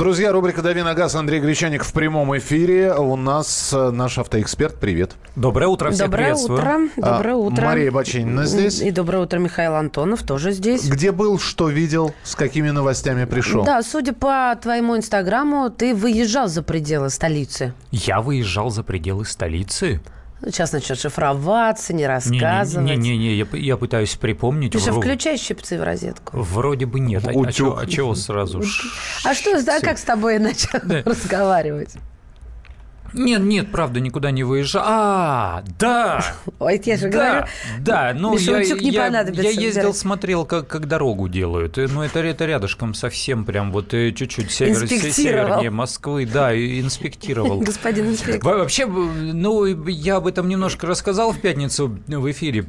Друзья, рубрика «Дави на газ». Андрей Гречаник в прямом эфире. У нас э, наш автоэксперт. Привет. Доброе утро, всех Доброе приветствую. утро. Доброе А, утро. Мария Бачинина здесь. И доброе утро, Михаил Антонов тоже здесь. Где был, что видел, с какими новостями пришел? Да, судя по твоему инстаграму, ты выезжал за пределы столицы. Я выезжал за пределы столицы. Сейчас начнет шифроваться, не рассказывать. Не-не-не, я, я пытаюсь припомнить. Ты же включай щипцы в розетку. Вроде бы нет. А, а чё- а чего сразу? А что, а как с тобой начал Да. разговаривать? Нет, нет, правда, никуда не выезжал. А, да! Ой, я же Да, говорю. да, ну я, не я, понадобится я ездил, смотрел, как, как дорогу делают. Э, Ну, это, это рядышком совсем прям вот э, чуть-чуть север, севернее Москвы, да, и инспектировал. Господин инспектор. Во- Вообще, ну, я об этом немножко рассказал в пятницу в эфире.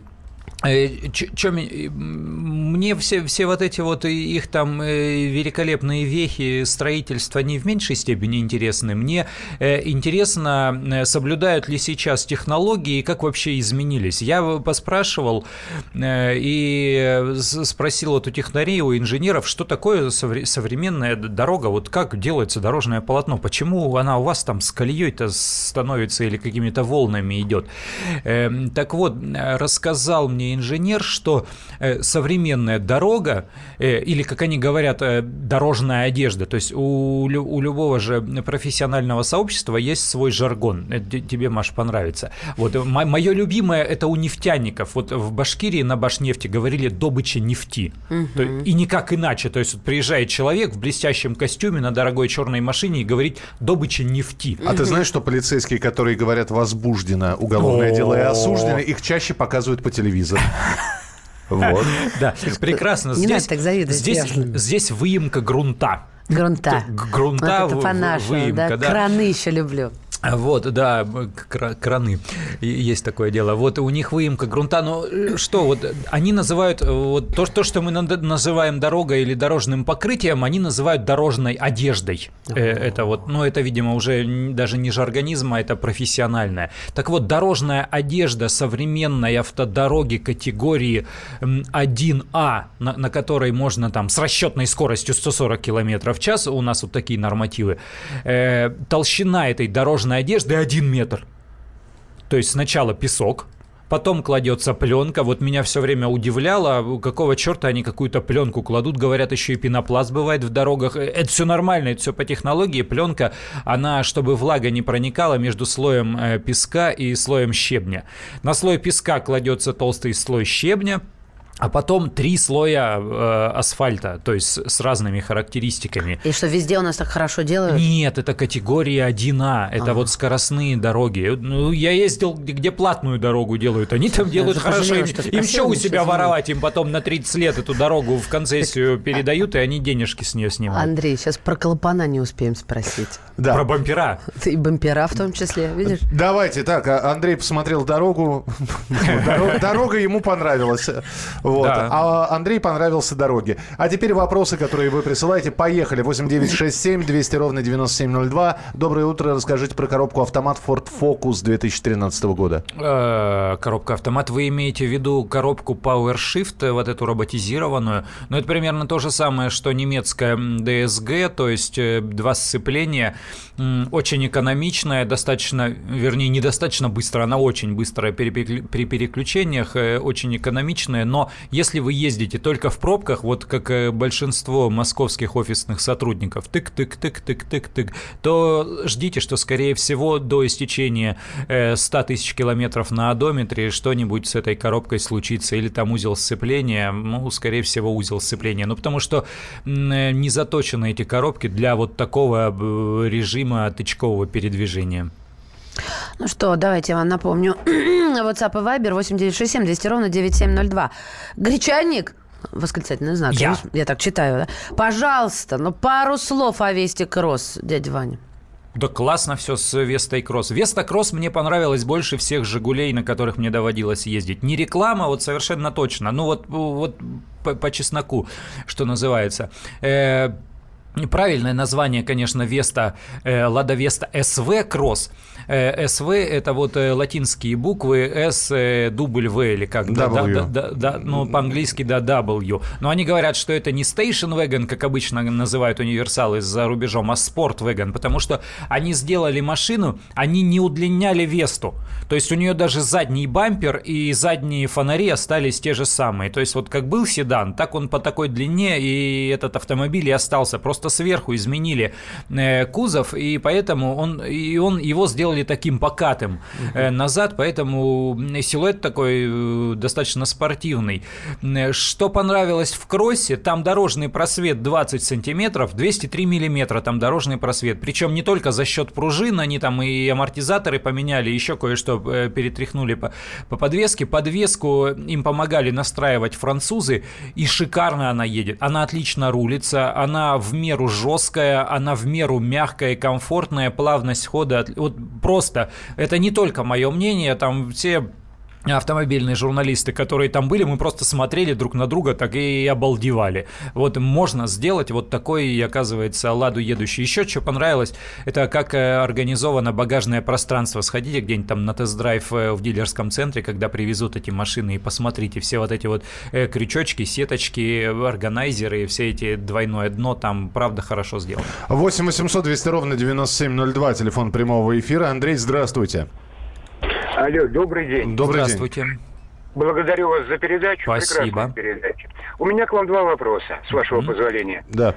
Э, чё- чё ми- э, м, мне все, все вот эти вот их там э, великолепные вехи строительства, они в меньшей степени интересны. Мне э, интересно, соблюдают ли сейчас технологии и как вообще изменились. Я поспрашивал и спросил вот у технарей, у инженеров, что такое совре- современная дорога, вот как делается дорожное полотно, почему она у вас там с колеей-то становится или какими-то волнами идет. Эм, Так вот, рассказал мне инженер, что э, современная дорога, э, или, как они говорят, э, дорожная одежда, то есть у, у любого же профессионального сообщества есть свой жаргон. Это те- тебе, Маш, понравится. Вот мое любимое это у нефтяников. Вот в Башкирии на Башнефти говорили добыча нефти. То- И никак иначе. То есть вот приезжает человек в блестящем костюме на дорогой черной машине и говорит добыча нефти. А ты знаешь, что полицейские, которые говорят «возбуждено уголовное О. дело» и «осуждено», их чаще показывают по телевизору. Вот. Да, прекрасно. Не здесь, надо так завидовать, Здесь, выемка грунта. Грунта. Грунта вот это в- по-нашему, выемка, да. да. Краны еще люблю. Вот, да, кра- краны, есть такое дело. Вот у них выемка грунта, но э, что, вот они называют, э, вот то, то, что мы называем дорогой или дорожным покрытием, они называют дорожной одеждой. Э, Это вот, ну это, видимо, уже даже не жаргонизм, а это профессиональное. Так вот, дорожная одежда современной автодороги категории м, 1А, на, на которой можно там с расчетной скоростью 140 км в час, у нас вот такие нормативы, э, толщина этой дорожной одежды 1 метр. То есть сначала песок, потом кладется пленка. Вот меня все время удивляло, какого черта они какую-то пленку кладут. Говорят, еще и пенопласт бывает в дорогах. Э, Это все нормально, это все по технологии. Пленка, она, чтобы влага не проникала между слоем э, песка и слоем щебня. На слой песка кладется толстый слой щебня. А потом три слоя э, асфальта, то есть с- разными характеристиками. И что, везде у нас так хорошо делают? Нет, это категория 1А, это Ага. вот скоростные дороги. Ну, я ездил, где где платную дорогу делают, они там делают же хорошо. Им, что им что у себя воровать, им потом на 30 лет эту дорогу в концессию передают, и они денежки с нее снимают. Андрей, сейчас про клапана не успеем спросить. Да. Про бампера. И бампера в том числе, видишь? Давайте так, а, Андрей посмотрел дорогу, Доро- дорога ему понравилась, вот. Да. а Андрей понравился дороге. А теперь вопросы, которые вы присылаете, поехали. 8967 200 ровно 9702. Доброе утро, расскажите про коробку автомат Ford Focus 2013 года. Э, коробка автомат. Вы имеете в виду коробку PowerShift, э, вот эту роботизированную? Ну, это примерно то же самое, что немецкая DSG, то есть э, два сцепления. Очень экономичная, достаточно, вернее, недостаточно быстро, она очень быстрая при переключениях, очень экономичная, но если вы ездите только в пробках, вот как э, большинство московских офисных сотрудников, тык-тык-тык-тык-тык-тык, то ждите, что, скорее всего, до истечения э, 100 тысяч километров на одометре что-нибудь с этой коробкой случится, или там узел сцепления, ну, скорее всего, узел сцепления. Ну, потому что э, не заточены эти коробки для вот такого э, режима тычкового передвижения. Ну что, давайте я вам напомню. WhatsApp и Viber 8967 200 ровно 9702. Гречанник, восклицательный знак. Я. Я так читаю, да? Пожалуйста, ну пару слов о Весте Кросс, дядя Ваня. Да классно все с Вестой Кросс. Веста Кросс мне понравилась больше всех «Жигулей», на которых мне доводилось ездить. Не реклама, вот совершенно точно. Ну вот, вот по, по чесноку, что называется. Э, Правильное название, конечно, Веста, э, Лада Веста СВ Кросс. Э, СВ это вот э, латинские буквы S, W или как? Да, да, да, да, ну, по-английски, да, W. Но они говорят, что это не Station Wagon, как обычно называют универсалы за рубежом, а Sport Wagon, потому что они сделали машину, они не удлиняли Весту. То есть у нее даже задний бампер и задние фонари остались те же самые. То есть вот как был седан, так он по такой длине, и этот автомобиль и остался. Просто сверху изменили э, кузов, и поэтому он, и он его сделали таким покатым э, назад, поэтому силуэт такой э, достаточно спортивный. Что понравилось в кроссе, там дорожный просвет 20 сантиметров, 203 миллиметра там дорожный просвет. Причем не только за счет пружин, они там и амортизаторы поменяли, еще кое-что перетряхнули по, по подвеске. Подвеску им помогали настраивать французы, и шикарно она едет. Она отлично рулится, она в меру жесткая, она в меру мягкая, комфортная, плавность хода. Вот просто, это не только мое мнение, там все автомобильные журналисты, которые там были, мы просто смотрели друг на друга так и обалдевали. Вот можно сделать вот такой, оказывается, ладу едущий. Еще что понравилось, это как э, организовано багажное пространство. Сходите где-нибудь там на тест-драйв э, в дилерском центре, когда привезут эти машины, и посмотрите все вот эти вот э, крючочки, сеточки, органайзеры, все эти двойное дно, там правда хорошо сделано. 8 800 200 ровно 9702, телефон прямого эфира. Андрей, здравствуйте. Алло, добрый день. Добрый Здравствуйте. День. Благодарю вас за передачу. Спасибо. Передача. У меня к вам два вопроса, с вашего mm-hmm. позволения. Да.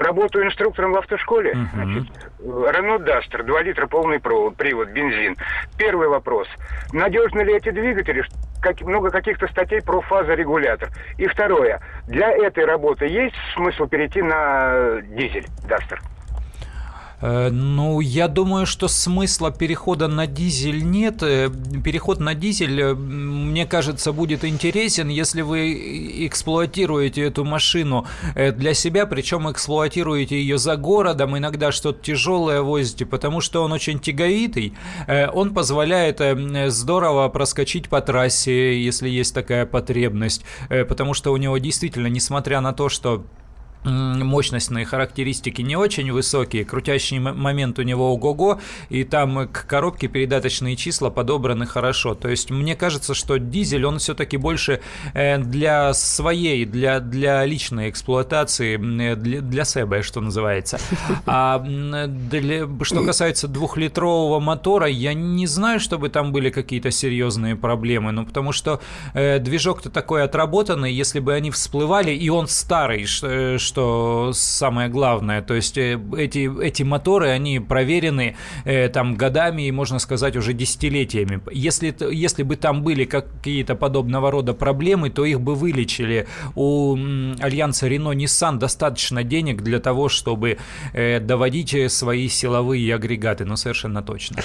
Работаю инструктором в автошколе. Mm-hmm. Значит, Duster, 2 литра полный провод, привод, бензин. Первый вопрос. Надежны ли эти двигатели? Как, много каких-то статей про фазорегулятор. И второе. Для этой работы есть смысл перейти на дизель Duster? Э, ну, я думаю, что смысла перехода на дизель нет. Э, переход на дизель, э, мне кажется, будет интересен, если вы эксплуатируете эту машину для себя, причем эксплуатируете ее за городом, иногда что-то тяжелое возите, потому что он очень тяговитый. Он позволяет здорово проскочить по трассе, если есть такая потребность, потому что у него действительно, несмотря на то, что мощностные характеристики не очень высокие, крутящий момент у него ого-го, и там к коробке передаточные числа подобраны хорошо. То есть мне кажется, что дизель, он все-таки больше э, для своей, для, для личной эксплуатации, для, для себя, что называется. А для, что касается двухлитрового мотора, я не знаю, чтобы там были какие-то серьезные проблемы, ну потому что э, движок-то такой отработанный, если бы они всплывали, и он старый, что что самое главное. То есть э, эти, эти моторы, они проверены э, там годами и, можно сказать, уже десятилетиями. Если, если бы там были какие-то подобного рода проблемы, то их бы вылечили. У альянса Renault-Nissan достаточно денег для того, чтобы э, доводить свои силовые агрегаты, ну, совершенно точно.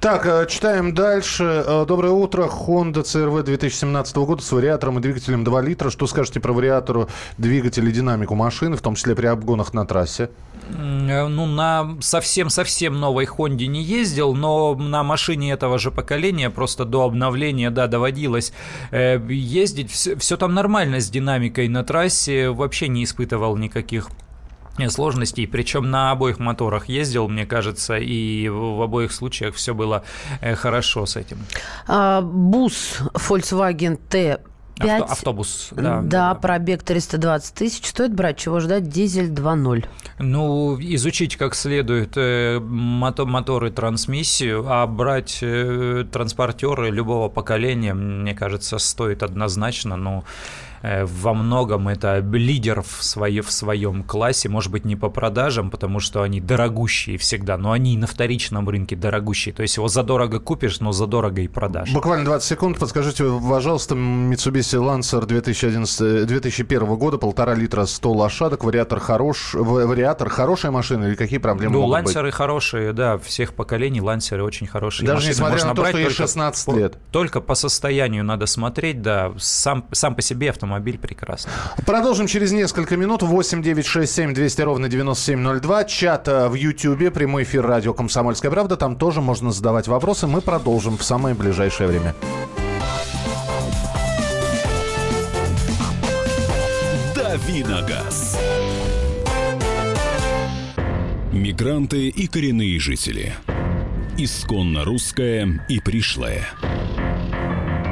Так, читаем дальше. Доброе утро. Honda CRV 2017 года с вариатором и двигателем 2 литра. Что скажете про вариатору двигателя и динамику машины? В том числе при обгонах на трассе? Э, ну, на совсем-совсем новой Хонде не ездил, но на машине этого же поколения, просто до обновления, да, доводилось э, ездить. Все, все там нормально с динамикой на трассе, вообще не испытывал никаких сложностей, причем на обоих моторах ездил, мне кажется, и в обоих случаях все было э, хорошо с этим. А, бус Volkswagen T 5, Авто, автобус, да, да. Пробег 320 тысяч. Стоит брать, чего ждать? Дизель 2.0. Ну, изучить как следует э, моторы, трансмиссию, а брать э, транспортеры любого поколения, мне кажется, стоит однозначно. Ну, Э, во многом это лидер в, своей, в своем классе, может быть, не по продажам, потому что они дорогущие всегда, но они на вторичном рынке дорогущие. То есть его задорого купишь, но задорого и продашь. Буквально 20 секунд. Подскажите, пожалуйста, Mitsubishi Lancer 2011, 2001 года, полтора литра, 100 лошадок, вариатор хорош, вариатор хорошая машина или какие проблемы ну, могут лансеры быть? хорошие, да, всех поколений лансеры очень хорошие Даже машины. несмотря Можно на то, брать что ей 16 лет. По, только по состоянию надо смотреть, да, сам, сам по себе автомобиль автомобиль прекрасный. Продолжим через несколько минут. 8 9 6 7 200 ровно 9702. Чат э, в Ютьюбе, прямой эфир радио «Комсомольская правда». Там тоже можно задавать вопросы. Мы продолжим в самое ближайшее время. Давиногаз. Мигранты и коренные жители. Исконно русская и пришлая.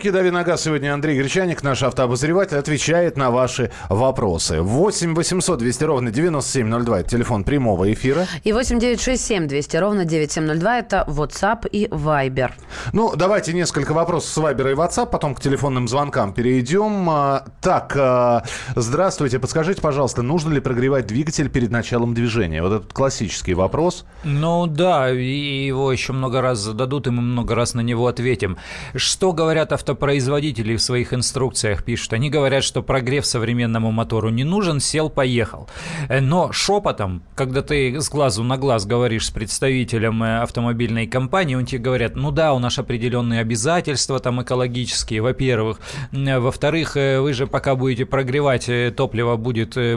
Рубрике «Дави нога» сегодня Андрей Гречаник, наш автообозреватель, отвечает на ваши вопросы. 8 800 200 ровно 9702 – это телефон прямого эфира. И 8 967 200 ровно 9702 – это WhatsApp и Viber. Ну, давайте несколько вопросов с Viber и WhatsApp, потом к телефонным звонкам перейдем. А, Так, а, здравствуйте, подскажите, пожалуйста, нужно ли прогревать двигатель перед началом движения? Вот этот классический вопрос. Ну да, и его еще много раз зададут, и мы много раз на него ответим. Что говорят автопроизводители в своих инструкциях, пишут? Они говорят, что прогрев современному мотору не нужен, сел, поехал. Э, Но шепотом, когда ты с глазу на глаз говоришь с представителем э, автомобильной компании, он тебе говорят, ну да, у нас определенные обязательства там экологические, во-первых. М, Во-вторых, э, вы же пока будете прогревать, э, топливо будет э,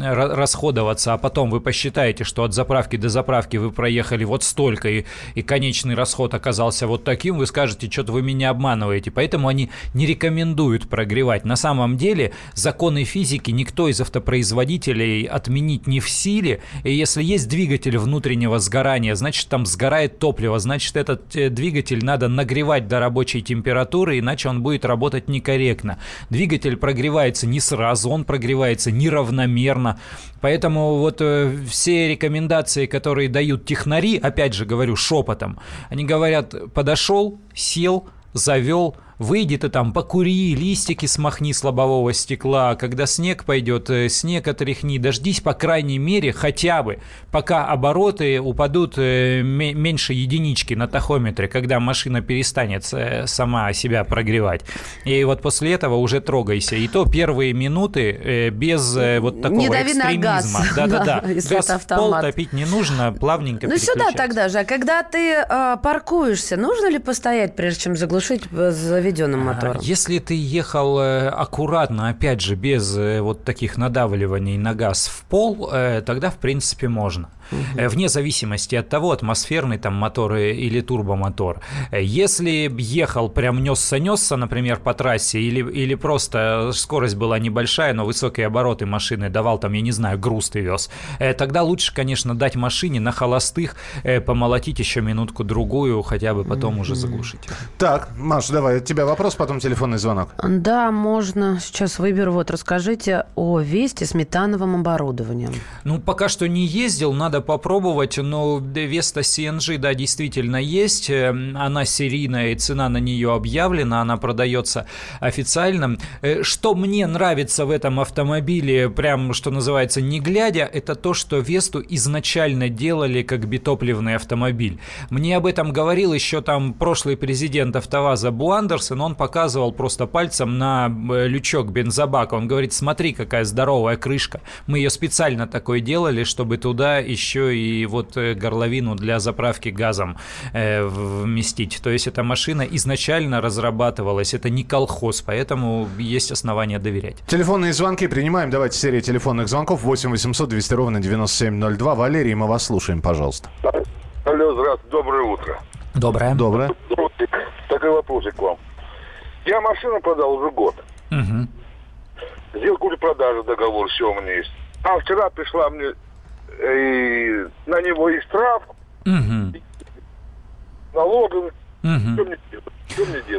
расходоваться, а потом вы посчитаете, что от заправки до заправки вы проехали вот столько, и, и конечный расход оказался вот таким, вы скажете, что-то вы меня обманываете. Поэтому они не рекомендуют прогревать. На самом деле законы физики никто из автопроизводителей отменить не в силе. И если есть двигатель внутреннего сгорания, значит там сгорает топливо, значит этот э, двигатель надо нагревать до рабочей температуры, иначе он будет работать некорректно. Двигатель прогревается не сразу, он прогревается неравномерно. Поэтому вот э, все рекомендации, которые дают технари, опять же говорю шепотом, они говорят, подошел, сел, завел, выйди ты там, покури, листики смахни с лобового стекла, когда снег пойдет, э, снег отряхни, дождись, по крайней мере, хотя бы, пока обороты упадут э, ме- меньше единички на тахометре, когда машина перестанет э, сама себя прогревать. И вот после этого уже трогайся. И то первые минуты без вот такого Не дави экстремизма. Да-да-да. Газ в пол топить не нужно, плавненько Ну сюда тогда же. А когда ты э, паркуешься, нужно ли постоять, прежде чем заглушить э, заведенным мотором? А, Если ты ехал э, аккуратно, опять же, без э, вот таких надавливаний на газ в пол, э, тогда, в принципе, можно. Э, Вне зависимости от того, атмосферный там мотор э, или турбомотор. Если ехал прям несся-несся, например, по трассе, или, или просто скорость была небольшая, но высокие обороты машины давал там, я не знаю, груз ты вез, э, тогда лучше, конечно, дать машине на холостых помолотить еще минутку-другую, хотя бы потом уже заглушить. Так, Маш, давай, от тебя вопрос, потом телефонный звонок. Да, можно. Сейчас выберу. Вот, расскажите о Весте с метановым оборудованием. Ну, пока что не ездил, надо попробовать, но Vesta CNG, да, действительно есть, Э, она серийная, и цена на нее объявлена, она продается официально. Э, Что мне нравится в этом автомобиле, прям, что называется, не глядя, это то, что Весту изначально делали как битопливный автомобиль. Мне об этом говорил еще там прошлый президент АвтоВАЗа Бу Андерсон, он показывал просто пальцем на э, лючок бензобака, он говорит, смотри, какая здоровая крышка, мы ее специально такой делали, чтобы туда еще и вот э, горловину для заправки газом э, вместить. То есть эта машина изначально разрабатывалась, это не колхоз, поэтому есть основания доверять. Телефонные звонки принимаем. Давайте серия телефонных звонков. 8 800 200 ровно 9702. Валерий, мы вас слушаем, пожалуйста. Алло, здравствуйте, доброе утро. Доброе. Доброе. Такой вопросик к вам. Я машину продал уже год. Мгм. Сделал купли-продажи, договор, все у меня есть. А вчера пришла мне и на него и штраф, Мгм. налоговый. Мгм. Что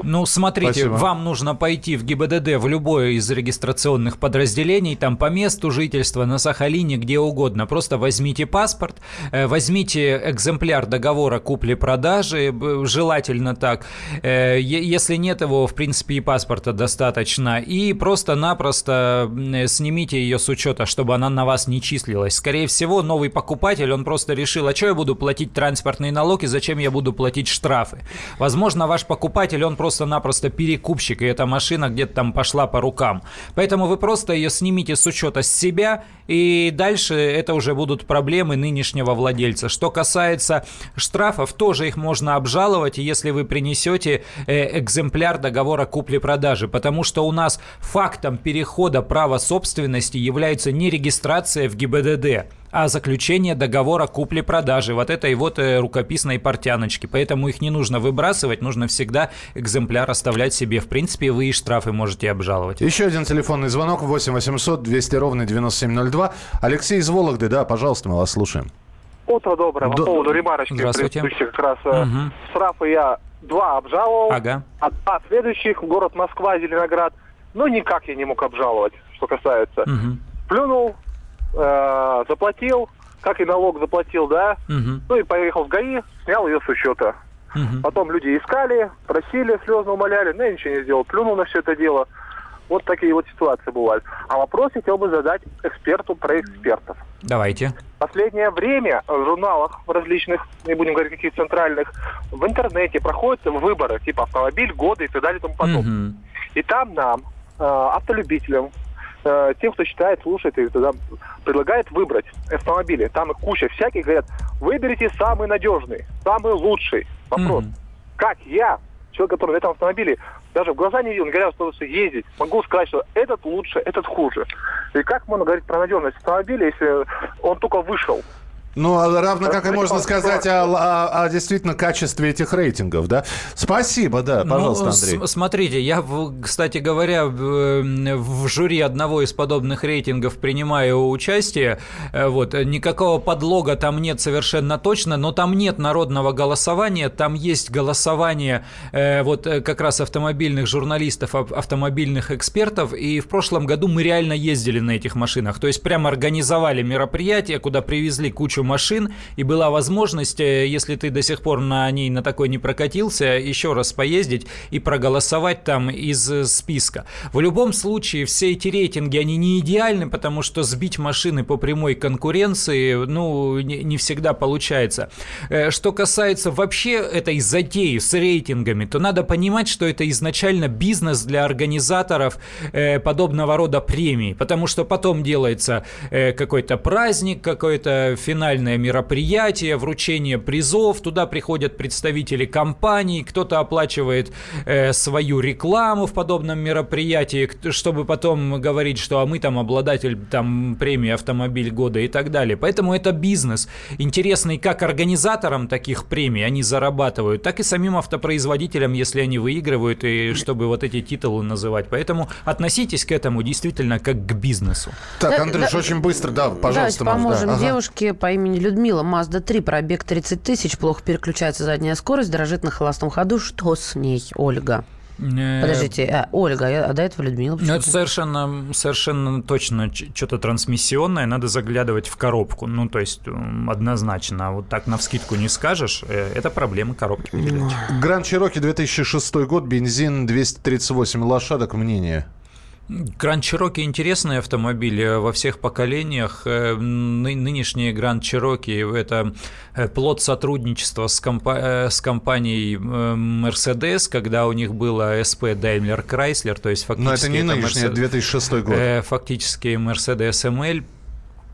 Ну, смотрите, Спасибо. вам нужно пойти в ГИБДД в любое из регистрационных подразделений, там по месту жительства, на Сахалине, где угодно. Просто возьмите паспорт, э, возьмите экземпляр договора купли-продажи, б- желательно так. Э, Если нет его, в принципе, и паспорта достаточно. И просто-напросто снимите ее с учета, чтобы она на вас не числилась. Скорее всего, новый покупатель, он просто решил, а что я буду платить транспортный налог и зачем я буду платить штрафы? Возможно, ваш покупатель покупатель, он просто-напросто перекупщик, и эта машина где-то там пошла по рукам. Поэтому вы просто ее снимите с учета с себя, и дальше это уже будут проблемы нынешнего владельца. Что касается штрафов, тоже их можно обжаловать, если вы принесете э, экземпляр договора купли-продажи, потому что у нас фактом перехода права собственности является не регистрация в ГИБДД, а заключение договора купли-продажи вот этой вот э, рукописной портяночки. Поэтому их не нужно выбрасывать, нужно всегда экземпляр оставлять себе. В принципе, вы и штрафы можете обжаловать. Еще один телефонный звонок 8 800 200 ровно 9702. Алексей из Вологды, да, пожалуйста, мы вас слушаем. Утро доброе. По поводу ремарочки Здравствуйте. предыдущих как раз Мгм. штрафы я два обжаловал, Ага. а два следующих город Москва, Зеленоград, ну никак я не мог обжаловать, что касается. Мгм. Плюнул, э, заплатил, как и налог заплатил, да, Мгм. ну и поехал в ГАИ, снял ее с учета. Мгм. Потом люди искали, просили, слезно умоляли, но я ничего не сделал, плюнул на все это дело. Вот такие вот ситуации бывают. А вопрос хотел бы задать эксперту про экспертов. Давайте. последнее время в журналах различных, не будем говорить каких центральных, в интернете проходят выборы, типа автомобиль, годы и так далее и тому подобное. Мгм. И там нам, э, автолюбителям, э, тем, кто читает, слушает и тогда предлагает выбрать автомобили. Там их куча всяких, говорят, выберите самый надежный, самый лучший. Вопрос, Мгм. как я, человек, который на этом автомобиле даже в глаза не видел, не говоря, что ездить, могу сказать, что этот лучше, этот хуже. И как можно говорить про надежность автомобиля, если он только вышел? Ну, а равно как и можно сказать о, о- о действительно качестве этих рейтингов, да? Спасибо, да, пожалуйста, Ну, Андрей. смотрите, я, кстати говоря, в, в жюри одного из подобных рейтингов принимаю участие. Э, Вот, никакого подлога там нет совершенно точно, но там нет народного голосования, там есть голосование э, вот э, как раз автомобильных журналистов, ав- автомобильных экспертов, и в прошлом году мы реально ездили на этих машинах, то есть прямо организовали мероприятие, куда привезли кучу машин, и была возможность, э, если ты до сих пор на ней на такой не прокатился, еще раз поездить и проголосовать там из э, списка. В любом случае, все эти рейтинги, они не идеальны, потому что сбить машины по прямой конкуренции, ну, не, не всегда получается. Э, Что касается вообще этой затеи с рейтингами, то надо понимать, что это изначально бизнес для организаторов э, подобного рода премий, потому что потом делается э, какой-то праздник, какое-то финальное мероприятие, вручение призов, туда приходят представители компаний, кто-то оплачивает э, свою рекламу в подобном мероприятии, чтобы потом говорить, что а мы там обладатель там премии автомобиль года и так далее. Поэтому это бизнес интересный как организаторам таких премий, они зарабатывают, так и самим автопроизводителям, если они выигрывают и чтобы вот эти титулы называть. Поэтому относитесь к этому действительно как к бизнесу. Так, Да, Андрюш, да- очень быстро, да, пожалуйста, Давайте да. поможем Ага. девушке по имени Людмила. Мазда 3, пробег 30 тысяч, плохо переключается задняя скорость, дрожит на холостом ходу. Что с ней, Ольга? Э, Подождите, а, Ольга, а а до этого Людмила. Ну, это совершенно, совершенно точно что-то трансмиссионное, надо заглядывать в коробку. Ну, то есть, однозначно. А Вот так на вскидку не скажешь, э, это проблема коробки передач. Гранд Чироки 2006 год, бензин 238 лошадок, мнение. Гранд Чироки интересный автомобиль э, во всех поколениях. Э, ны- Нынешние Гранд Чироки – это э, плод сотрудничества с, компа- с компанией Mercedes, когда у них было SP Daimler Chrysler, то есть фактически Но это не нынешний, это Mercedes- 2006 год. Фактически Mercedes ML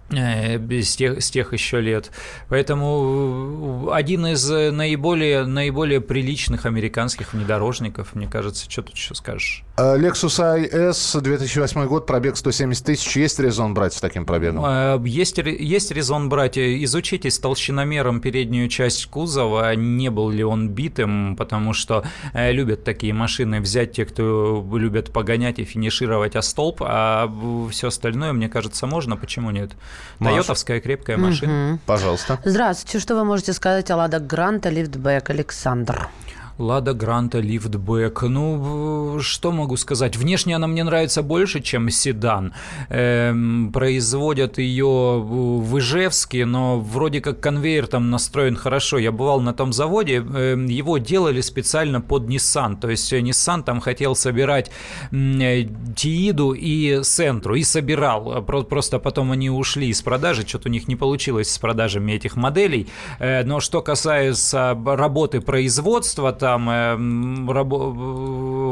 с тех, с тех еще лет. Поэтому э, один из э, наиболее, наиболее приличных американских внедорожников, мне кажется, что тут еще скажешь? Э, Lexus IS 2008 год, пробег 170 тысяч. Есть резон брать с таким пробегом? Э, Есть, есть резон брать. Э, Изучите с толщиномером переднюю часть кузова, не был ли он битым, потому что э, любят такие машины взять те, кто любят погонять и финишировать о столб, а все остальное, мне кажется, можно. Почему нет? Тойотовская крепкая машина. Пожалуйста. Здравствуйте, что вы можете сказать о Лада Гранта Лифтбэк Александр? Лада Гранта лифтбэк. Ну, что могу сказать? Внешне она мне нравится больше, чем седан. Эм, производят ее в Ижевске, но вроде как конвейер там настроен хорошо. Я бывал на том заводе, эм, его делали специально под Nissan. То есть э, Nissan там хотел собирать э, Тииду и Сентру, и собирал. Про- Просто потом они ушли из продажи, что-то у них не получилось с продажами этих моделей. Э, Но что касается работы производства, там, э, рабо...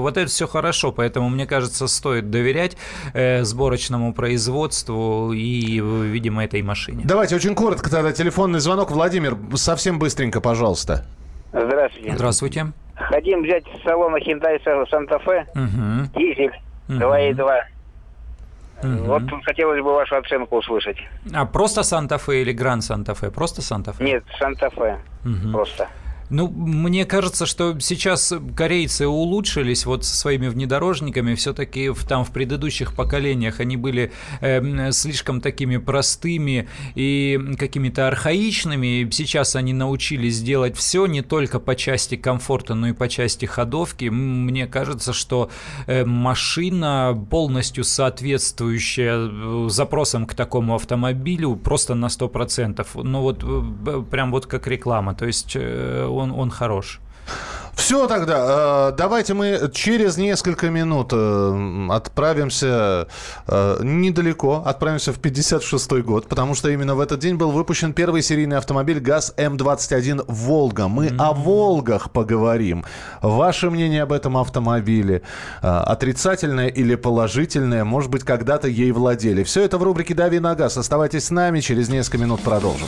вот это все хорошо, поэтому, мне кажется, стоит доверять э, сборочному производству и, видимо, этой машине. Давайте очень коротко тогда телефонный звонок. Владимир, совсем быстренько, пожалуйста. Здравствуйте. Здравствуйте. Хотим взять с салона Hyundai Santa-Fe, Угу. дизель, Мгм. 2.2. Мгм. Вот хотелось бы вашу оценку услышать. А просто Санта-Фе или Гранд Санта-Фе? Просто Санта-Фе? Нет, Санта-Фе. Мгм. Просто. Ну, мне кажется, что сейчас корейцы улучшились вот со своими внедорожниками. Все-таки в, там в предыдущих поколениях они были эм, слишком такими простыми и какими-то архаичными. Сейчас они научились делать все не только по части комфорта, но и по части ходовки. Мне кажется, что э, машина полностью соответствующая э, запросам к такому автомобилю просто на 100%. Ну вот э, прям вот как реклама. То есть э, он, он хорош. Все тогда, э, давайте мы через несколько минут э, отправимся э, недалеко, отправимся в 56 год, потому что именно в этот день был выпущен первый серийный автомобиль ГАЗ-М21 «Волга». Мы о «Волгах» поговорим. Ваше мнение об этом автомобиле, отрицательное или положительное, может быть, когда-то ей владели. Все это в рубрике «Дави на газ». Оставайтесь с нами, через несколько минут продолжим.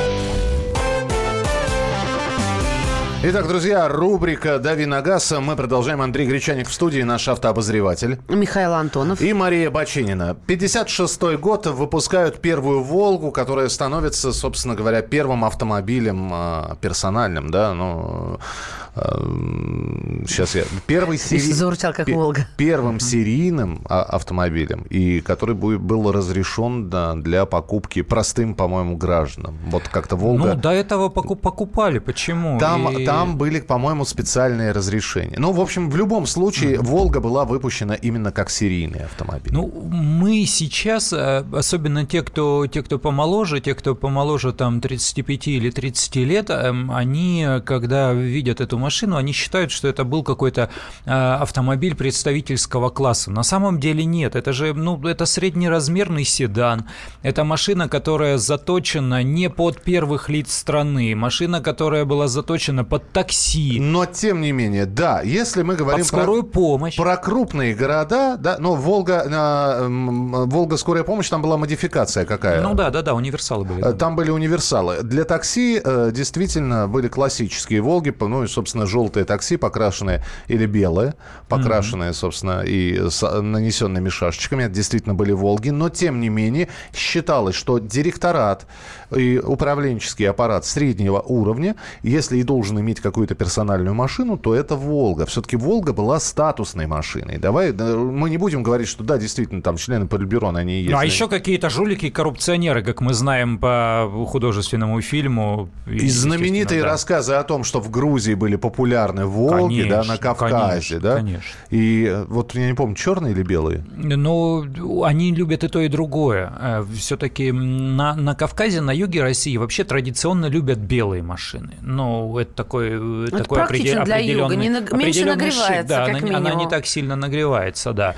Итак, друзья, рубрика «Дави на газ». Мы продолжаем. Андрей Гречаник в студии, наш автообозреватель. Михаил Антонов. И Мария Бачинина. 56-й год выпускают первую «Волгу», которая становится, собственно говоря, первым автомобилем э, персональным, да, ну... сейчас я... Первый сери- Заурчал, как «Волга». Первым серийным а, автомобилем, и который был разрешен да, для покупки простым, по-моему, гражданам. Вот как-то «Волга». Ну, до этого поку- покупали. Почему? Там, И- там были, по-моему, специальные разрешения. Ну, в общем, в любом случае, «Волга» была выпущена именно как серийный автомобиль. Ну, мы сейчас, э, особенно те, кто, те, кто помоложе, те, кто помоложе там 35 или 30 лет, эм, они, когда видят эту машину, они считают, что это был какой-то э, автомобиль представительского класса. На самом деле нет. Это же, ну, это среднеразмерный седан. Это машина, которая заточена не под первых лиц страны. Машина, которая была заточена под такси, Но, тем не менее, да, если мы говорим под скорую про, помощь. про крупные города, да, ну, «Волга», э, «Волга. Скорая помощь», там была модификация какая. Ну да, да, да, универсалы были. Э, Там были универсалы. Для такси э, действительно были классические «Волги», ну и, собственно, желтые такси, покрашенные или белые, покрашенные, собственно, и с нанесенными шашечками. Это действительно были «Волги». Но, тем не менее, считалось, что директорат и управленческий аппарат среднего уровня, если и должен иметь какую-то персональную машину, то это «Волга». Все-таки «Волга» была статусной машиной. Давай, да, мы не будем говорить, что да, действительно, там члены Политбюро, они есть. Ну, а еще какие-то жулики и коррупционеры, как мы знаем по художественному фильму. И знаменитые да. рассказы о том, что в Грузии были популярны «Волги», да, на Конечно, Кавказе, конечно, да? конечно. И э, вот я не помню, черные или белые? Ну, они любят и то, и другое. Все-таки на, на Кавказе, на юге России вообще традиционно любят белые машины. Ну, это такой, э, Это такой практично для юга, не наг- меньше определенный нагревается, шик, да, как она, не- она не минимум. так сильно нагревается, да.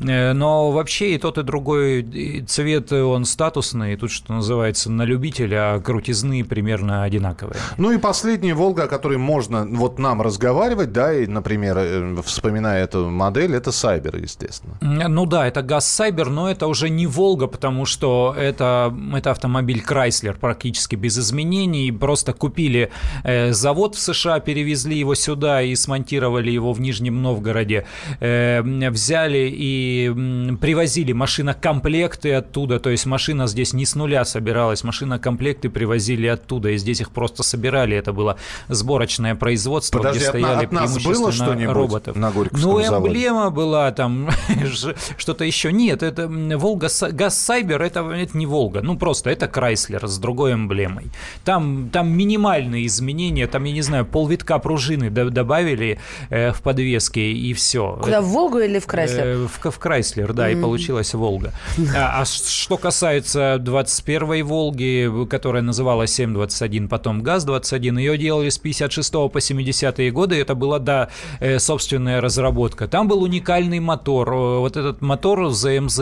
Э, Но вообще и тот, и другой цвет, он статусный. Тут, что называется, на любителя, а крутизны примерно одинаковые. Ну и последняя «Волга», о которой можно вот нам разговаривать, да, и, например, э, вспоминая эту модель, это «Сайбер», естественно. Ну да, это ГАЗ Сайбер, но это уже не Волга, потому что это, это автомобиль Chrysler практически без изменений. Просто купили э, завод в США, перевезли его сюда и смонтировали его в Нижнем Новгороде. Взяли и и привозили машинокомплекты оттуда, то есть машина здесь не с нуля собиралась, машинокомплекты привозили оттуда, и здесь их просто собирали, это было сборочное производство, Подожди, где стояли от нас было что-нибудь роботов. на Горьковском Ну, заводе? эмблема была там, что-то еще. Нет, это Волга, ГАЗ Сайбер, это, это не Волга, ну просто это Крайслер с другой эмблемой. Там, там минимальные изменения, там, я не знаю, полвитка пружины до- добавили э, в подвеске и все. Куда, в Волгу или в Крайслер? Э, В, в Крайслер, да, и Мгм. получилась Волга. А, а что касается 21-й Волги, которая называлась 721, потом ГАЗ-21, ее делали с 56 по 70-е годы, это была, да, э, собственная разработка. Там был уникальный мотор, вот этот мотор ЗМЗ,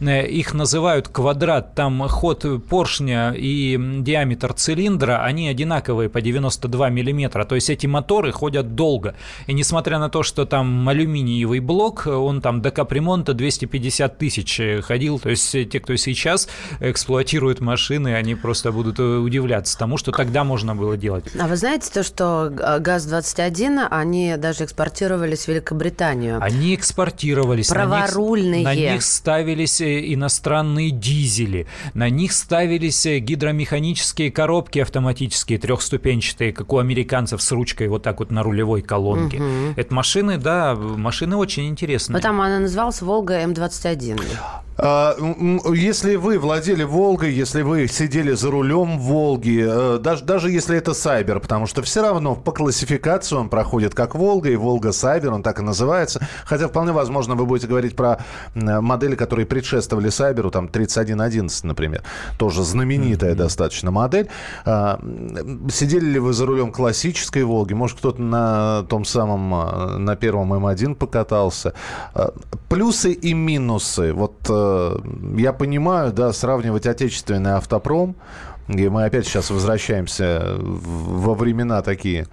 э, их называют квадрат, там ход поршня и диаметр цилиндра, они одинаковые по 92 миллиметра, то есть эти моторы ходят долго. И несмотря на то, что там алюминиевый блок, он там до капремонта 250 тысяч э, ходил, то есть э, те, кто сейчас эксплуатирует машины, они просто будут э, удивляться тому, что тогда можно было делать. А вы знаете то, что э, ГАЗ-21, они даже экспортировались в Великобританию? Они экспортировались. на них- Праворульные. На них, ставились иностранные дизели. На них ставились гидромеханические коробки автоматические, трехступенчатые, как у американцев с ручкой вот так вот на рулевой колонке. Мгм. Это машины, да, машины очень интересные. Ну, там она называлась Волга М21. А, Если вы владели Волгой, если вы сидели за рулем Волги, э, даже, даже если это Сайбер, потому что все равно по классификации он проходит как Волга, и Волга Сайбер, он так и называется. Хотя вполне возможно вы будете говорить про модели, которые предшествовали Сайберу, там 3111, например. Тоже знаменитая достаточно модель. А, Сидели ли вы за рулем классической Волги? Может, кто-то на том самом, а, на первом М1 покатался? А, Плюсы и минусы. Вот э, я понимаю, да, сравнивать отечественный автопром, и мы опять сейчас возвращаемся во времена такие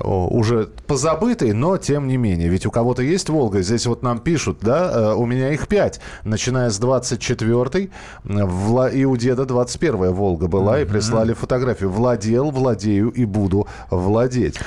уже позабытые, но тем не менее. Ведь у кого-то есть Волга, здесь вот нам пишут, да, э, у меня их пять, начиная с 24-й, Вла- и у деда 21-я Волга была, и прислали фотографию. Владел, владею и буду владеть.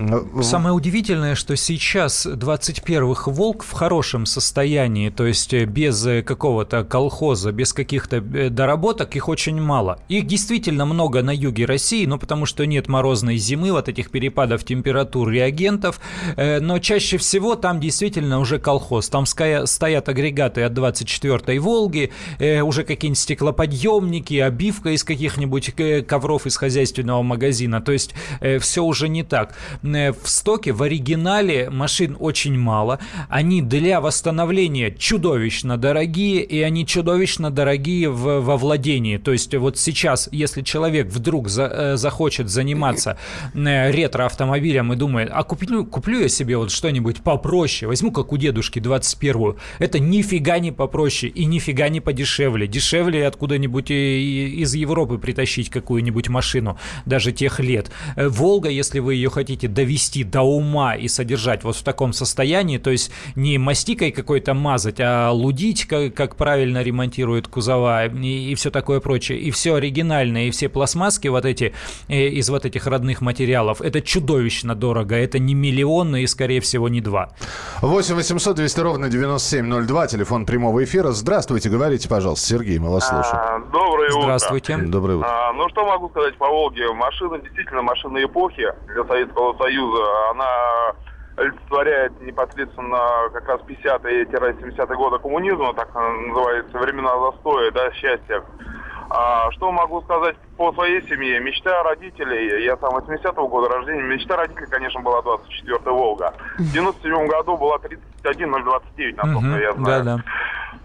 Э, Самое удивительное, что сейчас 21-х «Волк» в хорошем состоянии, то есть э, без э, какого-то колхоза, без каких-то э, доработок, их очень мало. Их действительно много на юге России, ну потому что нет морозной зимы, вот этих перепадов температур, реагентов, но чаще всего там действительно уже колхоз. Там стоят агрегаты от 24-й «Волги», уже какие-нибудь стеклоподъемники, обивка из каких-нибудь ковров из хозяйственного магазина. То есть все уже не так. В стоке, в оригинале машин очень мало. Они для восстановления чудовищно дорогие, и они чудовищно дорогие в, во владении. То есть вот сейчас, если человек вдруг за- э, захочет заниматься э, ретро-автомобилем и думает, а куплю, куплю я себе вот что-нибудь попроще, возьму как у дедушки 21-ю, это нифига не попроще и нифига не подешевле. Дешевле откуда-нибудь из Европы притащить какую-нибудь машину, даже тех лет. Э, Волга, если вы ее хотите довести до ума и содержать вот в таком состоянии, то есть не мастикой какой-то мазать, а лудить, как, как правильно ремонтируют кузова и, все такое прочее, и все оригинальное, и все пластмасски вот эти э, из вот этих родных материалов, это чудовищно дорого, это не миллионы и, скорее всего, не два. 8 800 200 ровно 9702, телефон прямого эфира. Здравствуйте, говорите, пожалуйста, Сергей, мы вас слушаем. А, Доброе утро. Здравствуйте. Доброе утро. А, ну что могу сказать по Волге? Машина действительно машина эпохи для Советского Союза. Она олицетворяет непосредственно как раз 50-70-е годы коммунизма, так называется, времена застоя, да, счастья. А, что могу сказать по своей семье? Мечта родителей, я сам 80-го года рождения, мечта родителей, конечно, была 24-я Волга. В 97 году была 31029, насколько Мгм, я знаю. Да-да.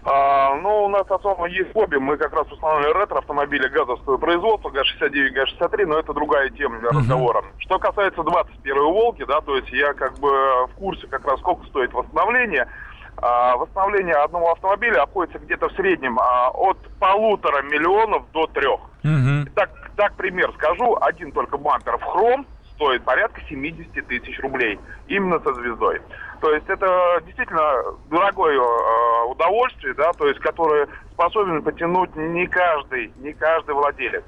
А, ну, у нас особо есть хобби. Мы как раз устанавливаем ретро-автомобили газовского производства, ГАЗ-69, ГАЗ-63, но это другая тема для разговора. Что касается 21-й «Волги», да, то есть я как бы в курсе как раз, сколько стоит восстановление. А, восстановление одного автомобиля обходится где-то в среднем а, от полутора миллионов до трех. Мгм. Так, так пример скажу, один только бампер в хром стоит порядка 70 тысяч рублей. Именно со звездой. То есть это действительно дорогое э, удовольствие, да, то есть которое способен потянуть не каждый, не каждый владелец.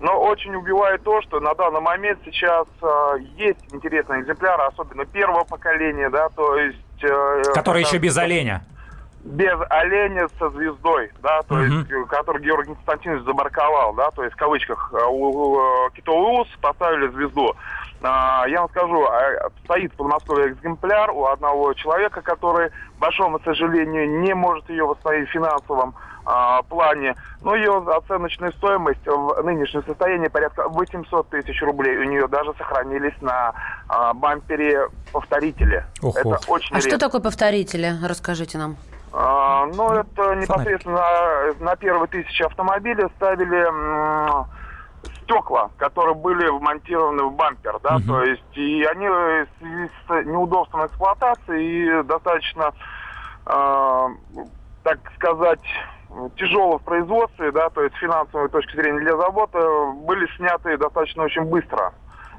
Но очень убивает то, что на данный момент сейчас э, есть интересные экземпляры, особенно первого поколения, да, то есть... э, Который как еще без оленя. Без оленя со звездой, да, то Мгм. есть, э, который Георгий Константинович замарковал, да, то есть в кавычках, э, у, у, э, китовый ус поставили звезду. А, я вам скажу, а, стоит в Подмосковье экземпляр у одного человека, который, к большому сожалению, не может ее восстановить в финансовом а, плане. Но ее оценочная стоимость в нынешнем состоянии порядка 800 тысяч рублей. У нее даже сохранились на а, бампере повторители. Ого. Это очень А что редко. такое повторители? Расскажите нам. А, ну, это непосредственно на, первые тысячи автомобилей ставили стекла, которые были вмонтированы в бампер, да, Мгм. то есть и они э, с неудобством эксплуатации и достаточно, а, так сказать, тяжело в производстве, да, то есть с финансовой точки зрения для завода, были сняты достаточно очень быстро.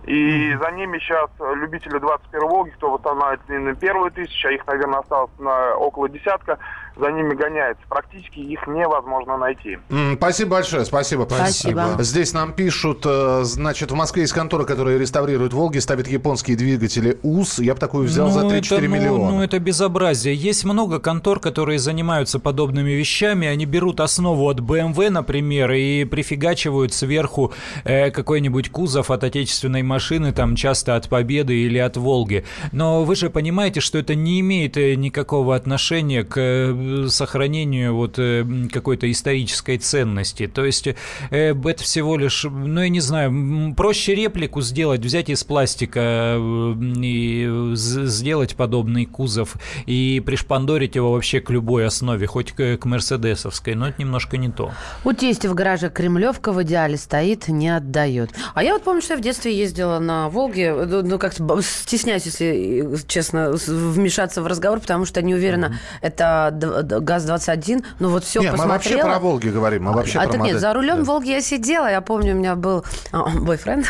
И за ними сейчас любители 21 Волги, кто восстанавливает именно первую тысячу, а их, наверное, осталось на около десятка, за ними гоняется. Практически их невозможно найти. Спасибо большое, спасибо. Спасибо. Здесь нам пишут, э, значит, в Москве есть контора, которая реставрирует «Волги», ставит японские двигатели УС. Я бы такую взял за Ну, 3-4 это, ну, миллиона. Ну, это безобразие. Есть много контор, которые занимаются подобными вещами. Они берут основу от BMW, например, и прифигачивают сверху э, какой-нибудь кузов от отечественной машины, там часто от Победы или от Волги. Но вы же понимаете, что это не имеет э, никакого отношения к э, сохранению вот э, какой-то исторической ценности. То есть э, это всего лишь, ну, я не знаю, проще реплику сделать, взять из пластика э, и сделать подобный кузов и пришпандорить его вообще к любой основе, хоть к, к мерседесовской, но это немножко не то. У тести в гараже Кремлевка в идеале стоит, не отдает. А я вот помню, что я в детстве ездила на Волге, ну, ну, как-то стесняюсь, если честно, вмешаться в разговор, потому что не уверена, это д- д- ГАЗ-21, ну вот все Не, мы вообще посмотрела. про «Волги» говорим, мы вообще а про так нет, модель. за рулем Да. Волги я сидела, я помню, у меня был а, бойфренд,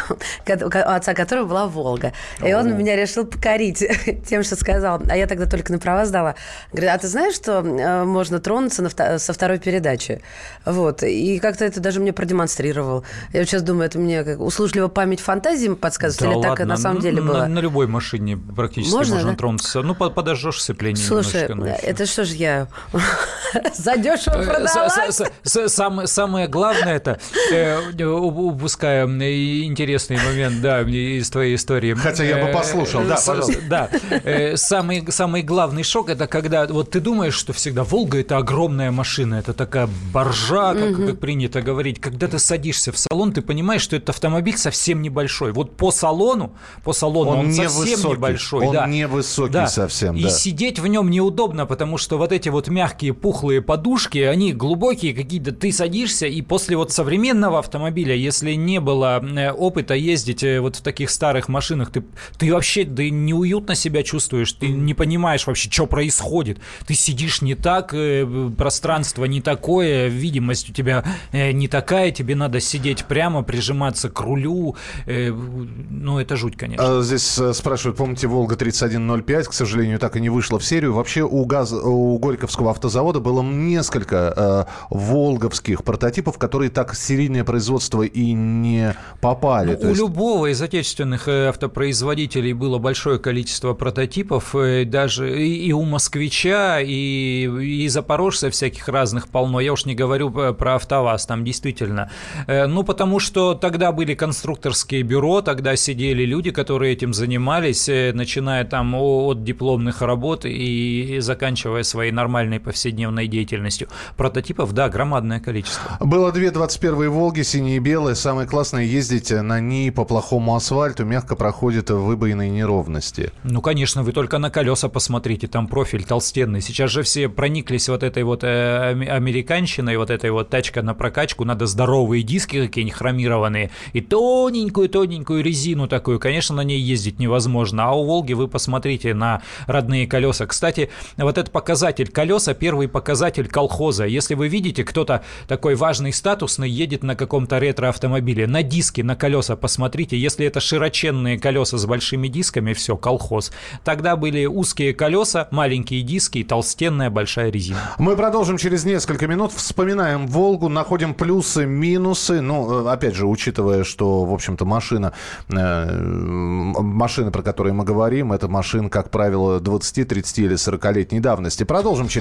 отца которого была Волга. И он меня решил покорить тем, что сказал, а я тогда только на права сдала. Говорит, а ты знаешь, что э, можно тронуться на вто- со второй передачи? Вот. И как-то это даже мне продемонстрировал. Я сейчас думаю, это мне как услужливо память фантазии подсказывает, или так и на самом ну, деле на, было? на любой машине практически Можно, можно, да? тронуться. Ну, по- подожжешь сцепление Слушай, немножечко. ну всё. это что ж я задешево Э, продалась? с- Самое, главное это, э, у- упуская э, интересный момент, да, из твоей истории. Хотя я бы Э, послушал, да, пожалуйста. Да, Э, самый, самый главный шок это когда вот ты думаешь, что всегда Волга это огромная машина, это такая боржа, как, как принято говорить. Когда ты садишься в салон, ты понимаешь, что этот автомобиль совсем небольшой. Вот по салону, по салону Он он, совсем небольшой. он да. невысокий Да. совсем, И сидеть в нем неудобно, потому что вот эти вот мягкие пухлые подушки, они глубокие какие-то. Ты садишься, и после вот современного автомобиля, если не было э, опыта ездить э, вот в таких старых машинах, ты, ты вообще ты неуютно себя чувствуешь, ты не понимаешь вообще, что происходит. Ты сидишь не так, э, пространство не такое, видимость у тебя не такая, тебе надо сидеть прямо, прижиматься к рулю. Ну, это жуть, конечно. А, Здесь спрашивают, помните, Волга 3105, к сожалению, так и не вышла в серию. Вообще у, газ, у Горьковского автозавода было несколько э, волговских прототипов, которые так в серийное производство и не попали. Ну, То у есть- любого из отечественных э, автопроизводителей было большое количество прототипов, э, даже и, и у москвича, и, и запорожца всяких разных полно. Я уж не говорю э, про АвтоВАЗ, там действительно. Ну, потому что тогда были конструкторские бюро, тогда сидели люди, которые этим занимались, начиная там от дипломных работ и, и заканчивая своей нормальной повседневной деятельностью. Прототипов, да, громадное количество. Было две 21-е «Волги», синие и белые. Самое классное ездить на ней по плохому асфальту. Мягко проходят выбоины и неровности. Ну, конечно, вы только на колеса посмотрите, там профиль толстенный. Сейчас же все прониклись вот этой вот э, американщиной, вот этой вот тачка на прокачку, надо здоровые диски какие-нибудь хромированные и тоненькую-тоненькую резину такую. Конечно, на ней ездить невозможно. А у «Волги» вы посмотрите на родные колеса. Кстати, вот этот показатель колеса, первый показатель колхоза. Если вы видите, кто-то такой важный, статусный едет на каком-то ретро-автомобиле, на диски, на колеса посмотрите. Если это широченные колеса с большими дисками, все, колхоз. Тогда были узкие колеса, маленькие диски и толстенная большая резина. Мы продолжим через несколько минут. Вспоминаем «Волгу», находим плюсы, минусы. Ну, э, опять же, учитывая, что, в общем-то, машина э, машины, про которые мы говорим, это машины, как правило, 20, 30 или 40-летней давности. Продолжим через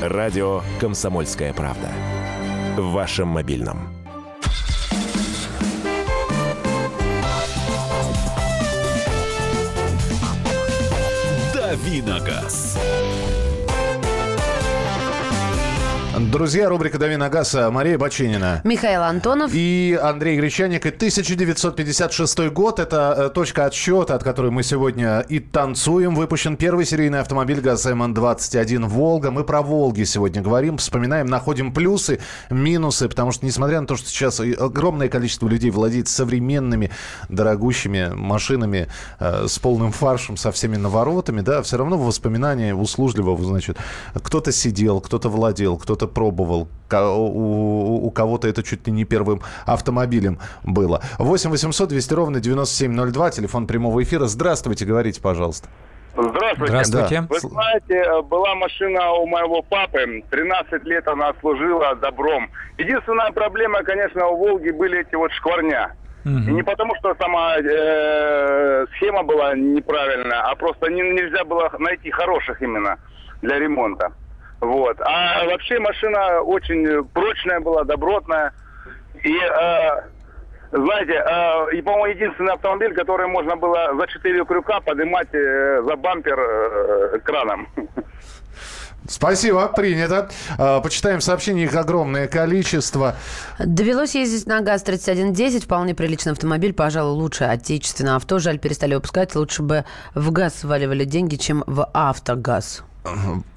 «Радио Комсомольская правда». В вашем мобильном. Давиногаз. Друзья, рубрика «Дави на газ» Мария Бачинина. Михаил Антонов. И Андрей Гречаник. И 1956 год – это э, точка отсчета, от которой мы сегодня и танцуем. Выпущен первый серийный автомобиль ГАЗ МН-21 «Волга». Мы про «Волги» сегодня говорим, вспоминаем, находим плюсы, минусы, потому что, несмотря на то, что сейчас огромное количество людей владеет современными, дорогущими машинами э, с полным фаршем, со всеми наворотами, да, все равно воспоминания услужливого, значит, кто-то сидел, кто-то владел, кто-то пробовал. У, у кого-то это чуть ли не первым автомобилем было. 8 800 200 ровно 9702, телефон прямого эфира. Здравствуйте, говорите, пожалуйста. Здравствуйте. Здравствуйте. Вы знаете, была машина у моего папы, 13 лет она служила добром. Единственная проблема, конечно, у «Волги» были эти вот шкварня. И не потому, что сама э, схема была неправильная, а просто не, нельзя было найти хороших именно для ремонта. Вот. А вообще машина очень прочная была, добротная. И, э, знаете, э, и, по-моему, единственный автомобиль, который можно было за четыре крюка поднимать э, за бампер э, краном. Спасибо, принято. А, почитаем сообщения, их огромное количество. Довелось ездить на ГАЗ-3110, вполне приличный автомобиль, пожалуй, лучше отечественное авто. Жаль, перестали выпускать, лучше бы в ГАЗ сваливали деньги, чем в автогаз.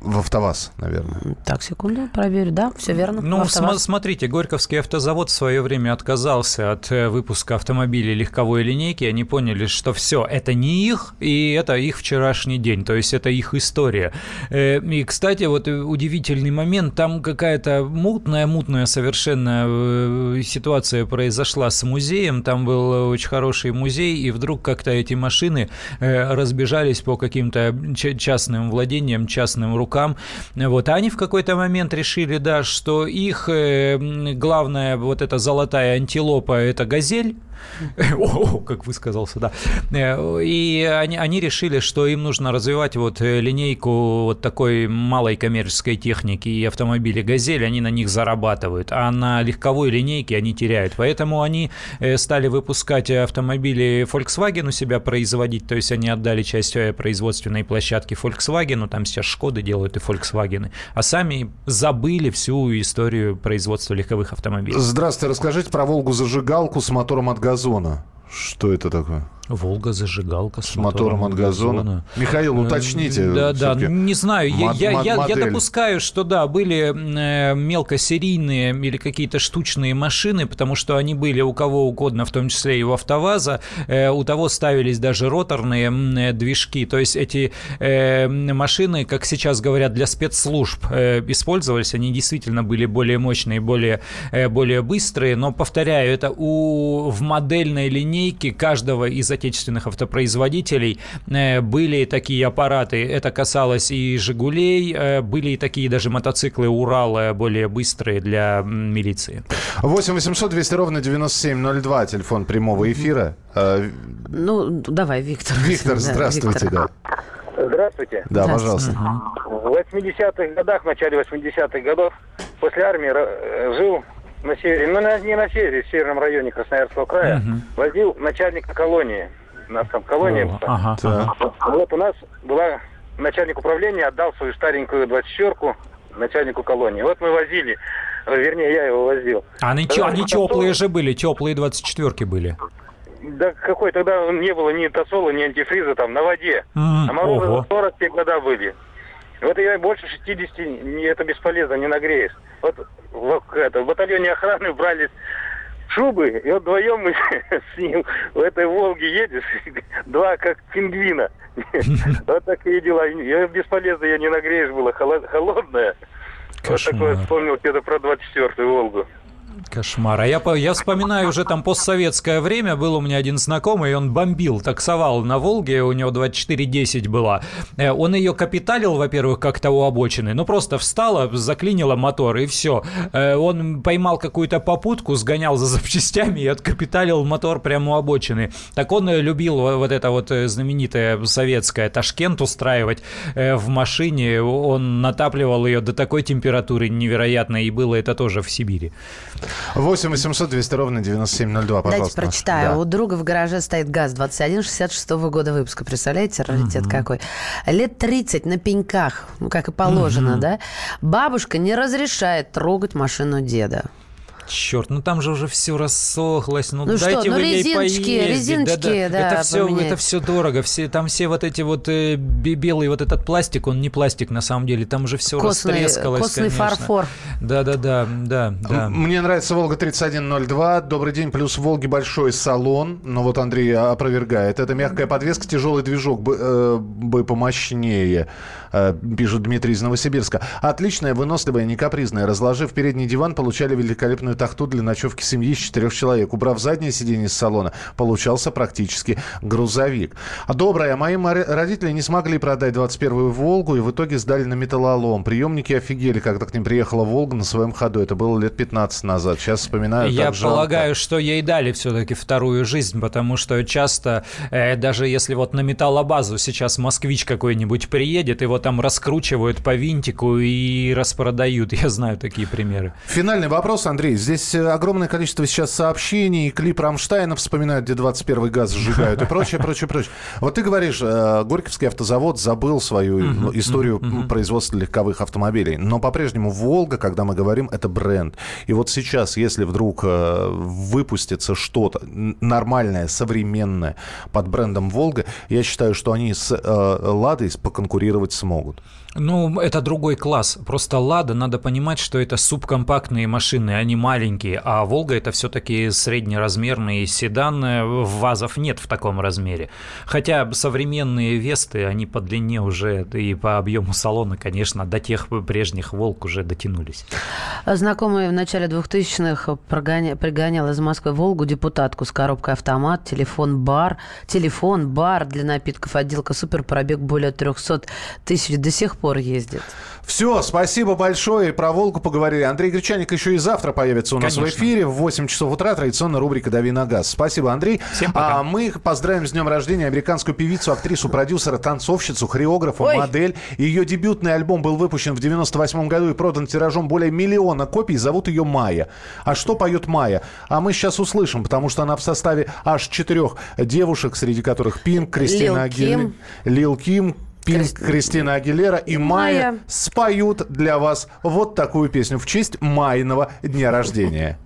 В АвтоВАЗ, наверное. Так, секунду, проверю. Да, все верно. Ну, см- смотрите, Горьковский автозавод в свое время отказался от э, выпуска автомобилей легковой линейки. Они поняли, что все, это не их, и это их вчерашний день, то есть это их история. Э, и, кстати, вот удивительный момент, там какая-то мутная-мутная совершенно э, ситуация произошла с музеем. Там был очень хороший музей, и вдруг как-то эти машины разбежались по каким-то частным владениям, частным рукам. Вот. А они в какой-то момент решили, да, что их э, главная вот эта золотая антилопа – это газель, о, как высказался, да. Э, и они, они решили, что им нужно развивать вот э, линейку вот такой малой коммерческой техники и автомобили «Газель», они на них зарабатывают, а на легковой линейке они теряют. Поэтому они э, стали выпускать автомобили Volkswagen у себя производить, то есть они отдали часть производственной площадки Volkswagen, там сейчас Шкоды делают и Volkswagen, а сами забыли всю историю производства легковых автомобилей. Здравствуйте, расскажите про «Волгу-зажигалку» с мотором от газона. Что это такое? Волга зажигалка с, с мотором, мотором от газона. газона. Михаил, э, уточните. Да, да, не знаю. Я, мод, я, я допускаю, что да, были э, мелкосерийные или какие-то штучные машины, потому что они были у кого угодно, в том числе и у АвтоВАЗа. Э, у того ставились даже роторные движки. То есть эти машины, как сейчас говорят, для спецслужб использовались. Они действительно были более мощные, более, более быстрые. Но, повторяю, это у, в модельной линейке каждого из отечественных автопроизводителей э, были такие аппараты. Это касалось и «Жигулей», э, были и такие даже мотоциклы «Урал» более быстрые для милиции. 8 800 200 ровно 9702, телефон прямого эфира. Э, ну, давай, Виктор. Виктор, здравствуйте, да. Здравствуйте. Да, пожалуйста. В 80-х годах, в начале 80-х годов, после армии жил на севере, ну не на севере, в северном районе Красноярского края, угу. возил начальника колонии. У нас там колония О, ага, ага. Вот у нас была начальник управления отдал свою старенькую 24-ку начальнику колонии. Вот мы возили, вернее, я его возил. А они, тогда, они теплые же были, теплые 24-ки были. Да какой тогда не было ни тосола, ни антифриза там на воде. Mm, а морозы 40 года были. Вот я больше 60, это бесполезно, не нагреешь. Вот в, это, в батальоне охраны брались шубы, и вот вдвоем мы с ним в этой Волге едешь, два как пингвина. Вот такие дела. Я бесполезно, я не нагреешь, было холодная. Вот такое вспомнил где-то про 24-ю Волгу. Кошмар. А я, я вспоминаю уже там постсоветское время. Был у меня один знакомый, он бомбил, таксовал на Волге, у него 2410 была. Э, он ее капиталил, во-первых, как-то у обочины. Ну, просто встала, заклинила мотор, и все. Э, он поймал какую-то попутку, сгонял за запчастями и откапиталил мотор прямо у обочины. Так он любил вот это вот знаменитое советское Ташкент устраивать э, в машине. Он натапливал ее до такой температуры невероятной, и было это тоже в Сибири. 8 800 200 ровно 9702, пожалуйста. Дайте прочитаю. Да. У друга в гараже стоит ГАЗ-21 66 -го года выпуска. Представляете, раритет угу. какой? Лет 30 на пеньках, ну, как и положено, угу. да? Бабушка не разрешает трогать машину деда. Черт, ну там же уже все рассохлось. Ну, ну дайте что, ну вы резиночки, ей резиночки, да, да. да это все, поменять. это все дорого. Все, там все вот эти вот э, белый вот этот пластик, он не пластик на самом деле, там уже все костный, растрескалось. Костный конечно. фарфор. Да, да, да, да, да. Мне нравится Волга 3102. Добрый день, плюс в Волге большой салон. Но вот Андрей опровергает. Это мягкая подвеска, тяжелый движок бы, э, бы помощнее, э, пишет Дмитрий из Новосибирска. Отличная, выносливая, не капризная. Разложив передний диван, получали великолепную тахту для ночевки семьи из четырех человек. Убрав заднее сиденье из салона, получался практически грузовик. А доброе. Мои родители не смогли продать 21-ю «Волгу» и в итоге сдали на металлолом. Приемники офигели, когда к ним приехала «Волга» на своем ходу. Это было лет 15 назад. Сейчас вспоминаю, Я полагаю, что ей дали все-таки вторую жизнь, потому что часто, э, даже если вот на металлобазу сейчас москвич какой-нибудь приедет, его там раскручивают по винтику и распродают. Я знаю такие примеры. Финальный вопрос, Андрей. Здесь э, огромное количество сейчас сообщений, клип Рамштайна вспоминают, где 21-й газ сжигают и прочее, прочее, прочее. Вот ты говоришь, э, Горьковский автозавод забыл свою историю производства легковых автомобилей, но по-прежнему «Волга», когда мы говорим, это бренд. И вот сейчас, если вдруг э, выпустится что-то нормальное, современное под брендом «Волга», я считаю, что они с «Ладой» поконкурировать смогут. Ну, это другой класс. Просто «Лада», надо понимать, что это субкомпактные машины, они маленькие, а «Волга» — это все-таки среднеразмерный седан, ВАЗов нет в таком размере. Хотя современные «Весты», они по длине уже и по объему салона, конечно, до тех прежних «Волк» уже дотянулись. Знакомый в начале 2000-х прогоня... пригонял из Москвы «Волгу» депутатку с коробкой автомат, телефон-бар, телефон-бар для напитков, отделка «Супер», пробег более 300 тысяч до сих пор ездит. Все, спасибо большое. Про Волгу поговорили. Андрей Гречаник еще и завтра появится у нас Конечно. в эфире в 8 часов утра. Традиционная рубрика «Дави на газ». Спасибо, Андрей. Всем пока. А мы поздравим с днем рождения американскую певицу, актрису, продюсера, танцовщицу, хореографа, Ой. модель. Ее дебютный альбом был выпущен в 98 году и продан тиражом более миллиона копий. Зовут ее Майя. А что поет Майя? А мы сейчас услышим, потому что она в составе аж четырех девушек, среди которых Пинк, Кристина Агиль... Лил Ким, Пинк, Кристина Агилера и Майя споют для вас вот такую песню в честь Майного дня рождения.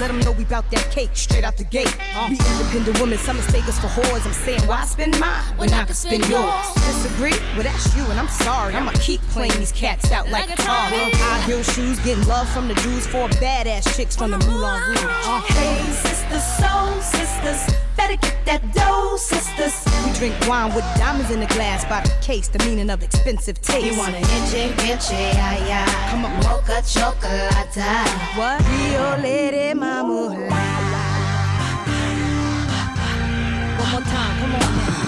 Let them know we bout that cake straight out the gate. We independent women, some mistake us for whores. I'm saying, why spend mine when I can spend yours? Disagree? Well, that's you, and I'm sorry. I'ma keep playing these cats out like a tar. High heel shoes, getting love from the dudes, for badass chicks from the Moulin Rouge. Hey, sisters, soul sisters, better get that dough, sisters. We drink wine with diamonds in the glass by the case, the meaning of expensive taste. You want an inche, inche, ay, ay. Come on. Mocha chocolate. What? Rio Lady Mama. One more time, come on now.